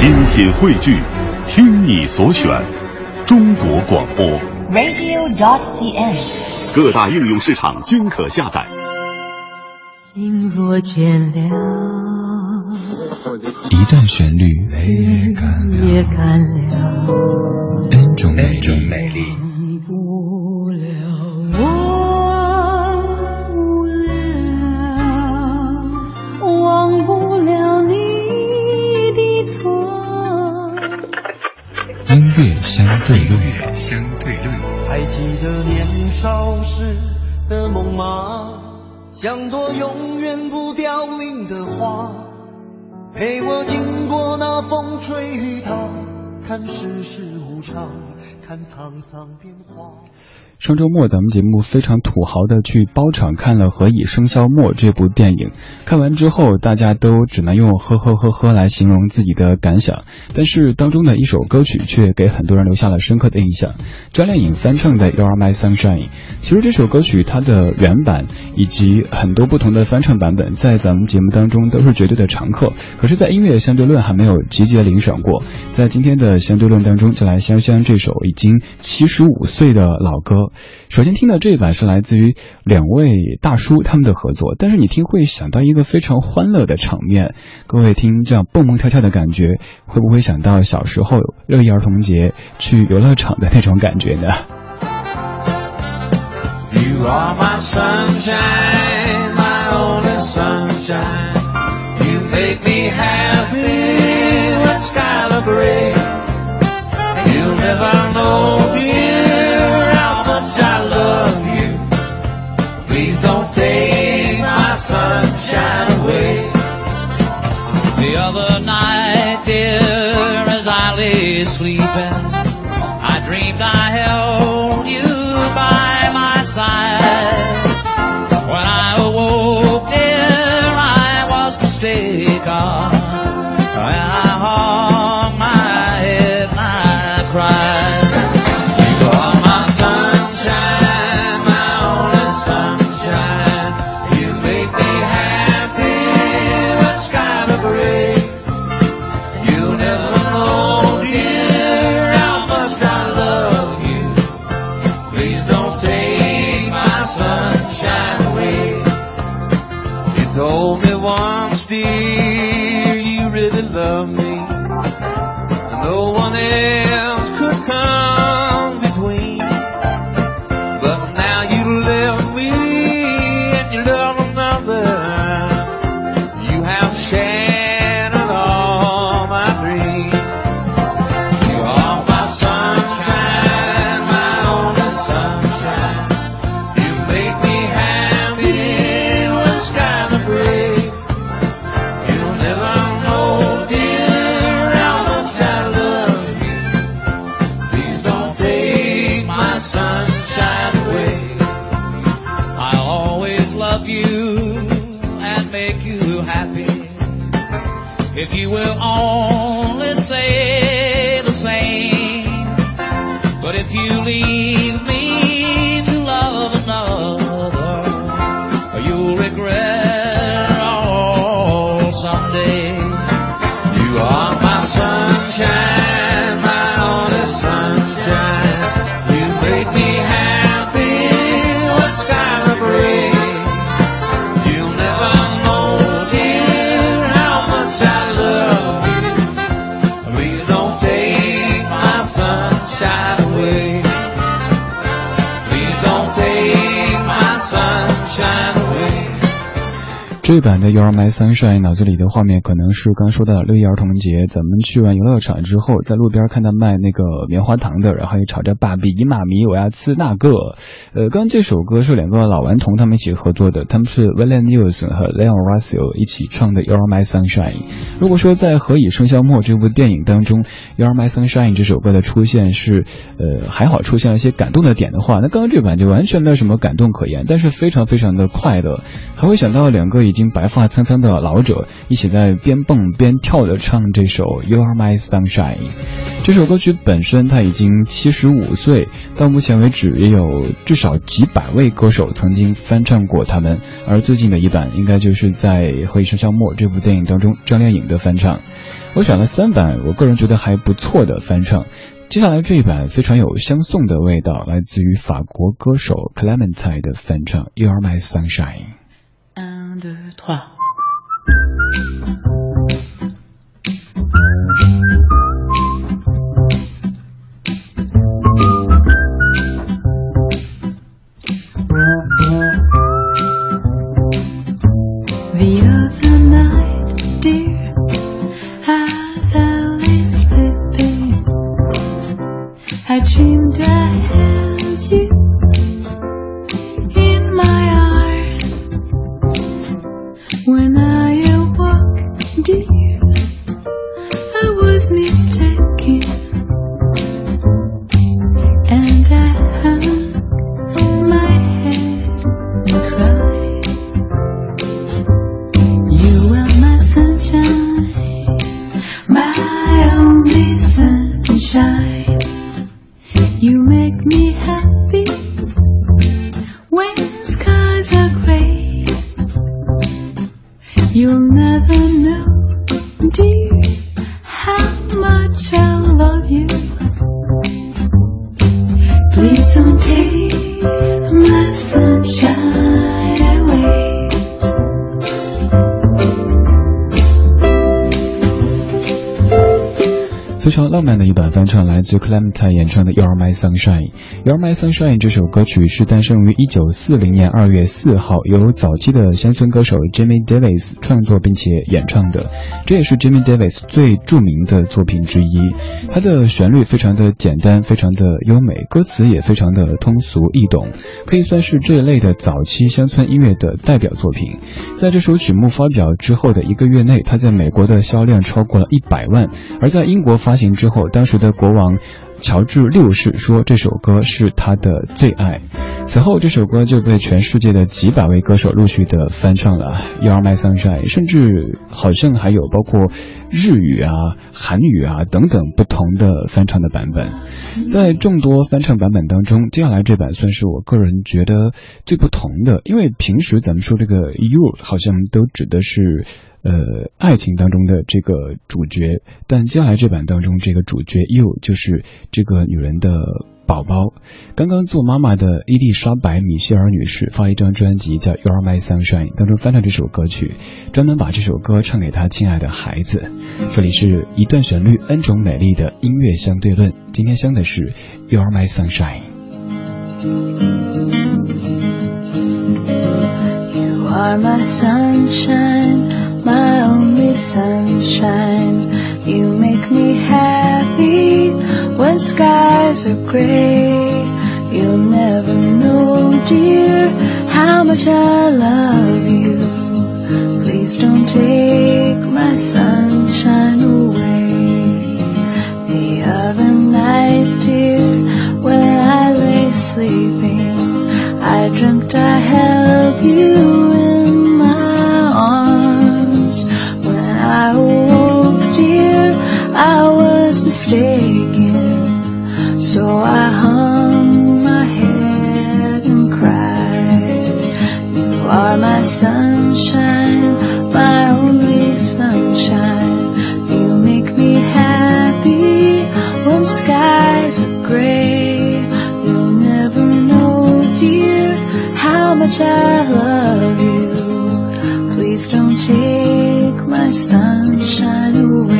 精品汇聚，听你所选，中国广播。radio.cn。各大应用市场均可下载。心若倦了，一段旋律，也干了，相对论，相对论。还记得年少时的梦吗？像朵永远不凋零的花，陪我经过那风吹雨打，看世事无常，看沧桑变化。上周末，咱们节目非常土豪的去包场看了《何以笙箫默》这部电影。看完之后，大家都只能用“呵呵呵呵”来形容自己的感想。但是当中的一首歌曲却给很多人留下了深刻的印象。张靓颖翻唱的《You Are My Sunshine》，其实这首歌曲它的原版以及很多不同的翻唱版本，在咱们节目当中都是绝对的常客。可是，在音乐相对论还没有集结领赏过。在今天的相对论当中，就来香香这首已经七十五岁的老歌。首先听的这一版是来自于两位大叔他们的合作，但是你听会想到一个非常欢乐的场面。各位听这样蹦蹦跳跳的感觉，会不会想到小时候六一儿童节去游乐场的那种感觉呢？You are my sunshine, my only sunshine. You make me happy You'll never know, dear, how much I love you. Please don't take my sunshine away. The other night, dear, as I lay sleeping, I dreamed I held If you will only say the same. But if you leave me to love another, you'll regret all someday. You are my sunshine, 这版的《You're My Sunshine》脑子里的画面可能是刚说到六一儿童节，咱们去完游乐场之后，在路边看到卖那个棉花糖的，然后又吵着爸比妈咪我要吃那个。呃，刚刚这首歌是两个老顽童他们一起合作的，他们是 William Nielsen 和 Leon Russell 一起唱的《You're My Sunshine》。如果说在《何以笙箫默》这部电影当中，《You're My Sunshine》这首歌的出现是呃还好出现了一些感动的点的话，那刚刚这版就完全没有什么感动可言，但是非常非常的快乐，还会想到两个已经白发苍苍的老者一起在边蹦边跳的唱这首《You Are My Sunshine》。这首歌曲本身他已经七十五岁，到目前为止也有至少几百位歌手曾经翻唱过他们。而最近的一版，应该就是在《何以笙箫默》这部电影当中张靓颖的翻唱。我选了三版，我个人觉得还不错的翻唱。接下来这一版非常有相送的味道，来自于法国歌手 Clementine 的翻唱《You Are My Sunshine》。deux, trois. when I some tea. 非常浪漫的一版翻唱，来自 Clementine 演唱的《You Are My Sunshine》，《You Are My Sunshine》这首歌曲是诞生于一九四零年二月四号，由早期的乡村歌手 Jimmy Davis 创作并且演唱的，这也是 Jimmy Davis 最著名的作品之一。它的旋律非常的简单，非常的优美，歌词也非常的通俗易懂，可以算是这一类的早期乡村音乐的代表作品。在这首曲目发表之后的一个月内，它在美国的销量超过了一百万，而在英国发之后，当时的国王。乔治六世说这首歌是他的最爱，此后这首歌就被全世界的几百位歌手陆续的翻唱了。You Are My Sunshine，甚至好像还有包括日语啊、韩语啊等等不同的翻唱的版本。在众多翻唱版本当中，接下来这版算是我个人觉得最不同的，因为平时咱们说这个 You 好像都指的是。呃，爱情当中的这个主角，但接下来这版当中这个主角又就是这个女人的宝宝。刚刚做妈妈的伊丽莎白·米歇尔女士发了一张专辑叫《You Are My Sunshine》，当中翻唱这首歌曲，专门把这首歌唱给她亲爱的孩子。这里是一段旋律，n 种美丽的音乐相对论。今天相的是《You Are My Sunshine》。You are my sunshine. my only sunshine. You make me happy when skies are gray. You'll never know, dear, how much I love you. Please don't take my sunshine much I love you. Please don't take my sunshine away.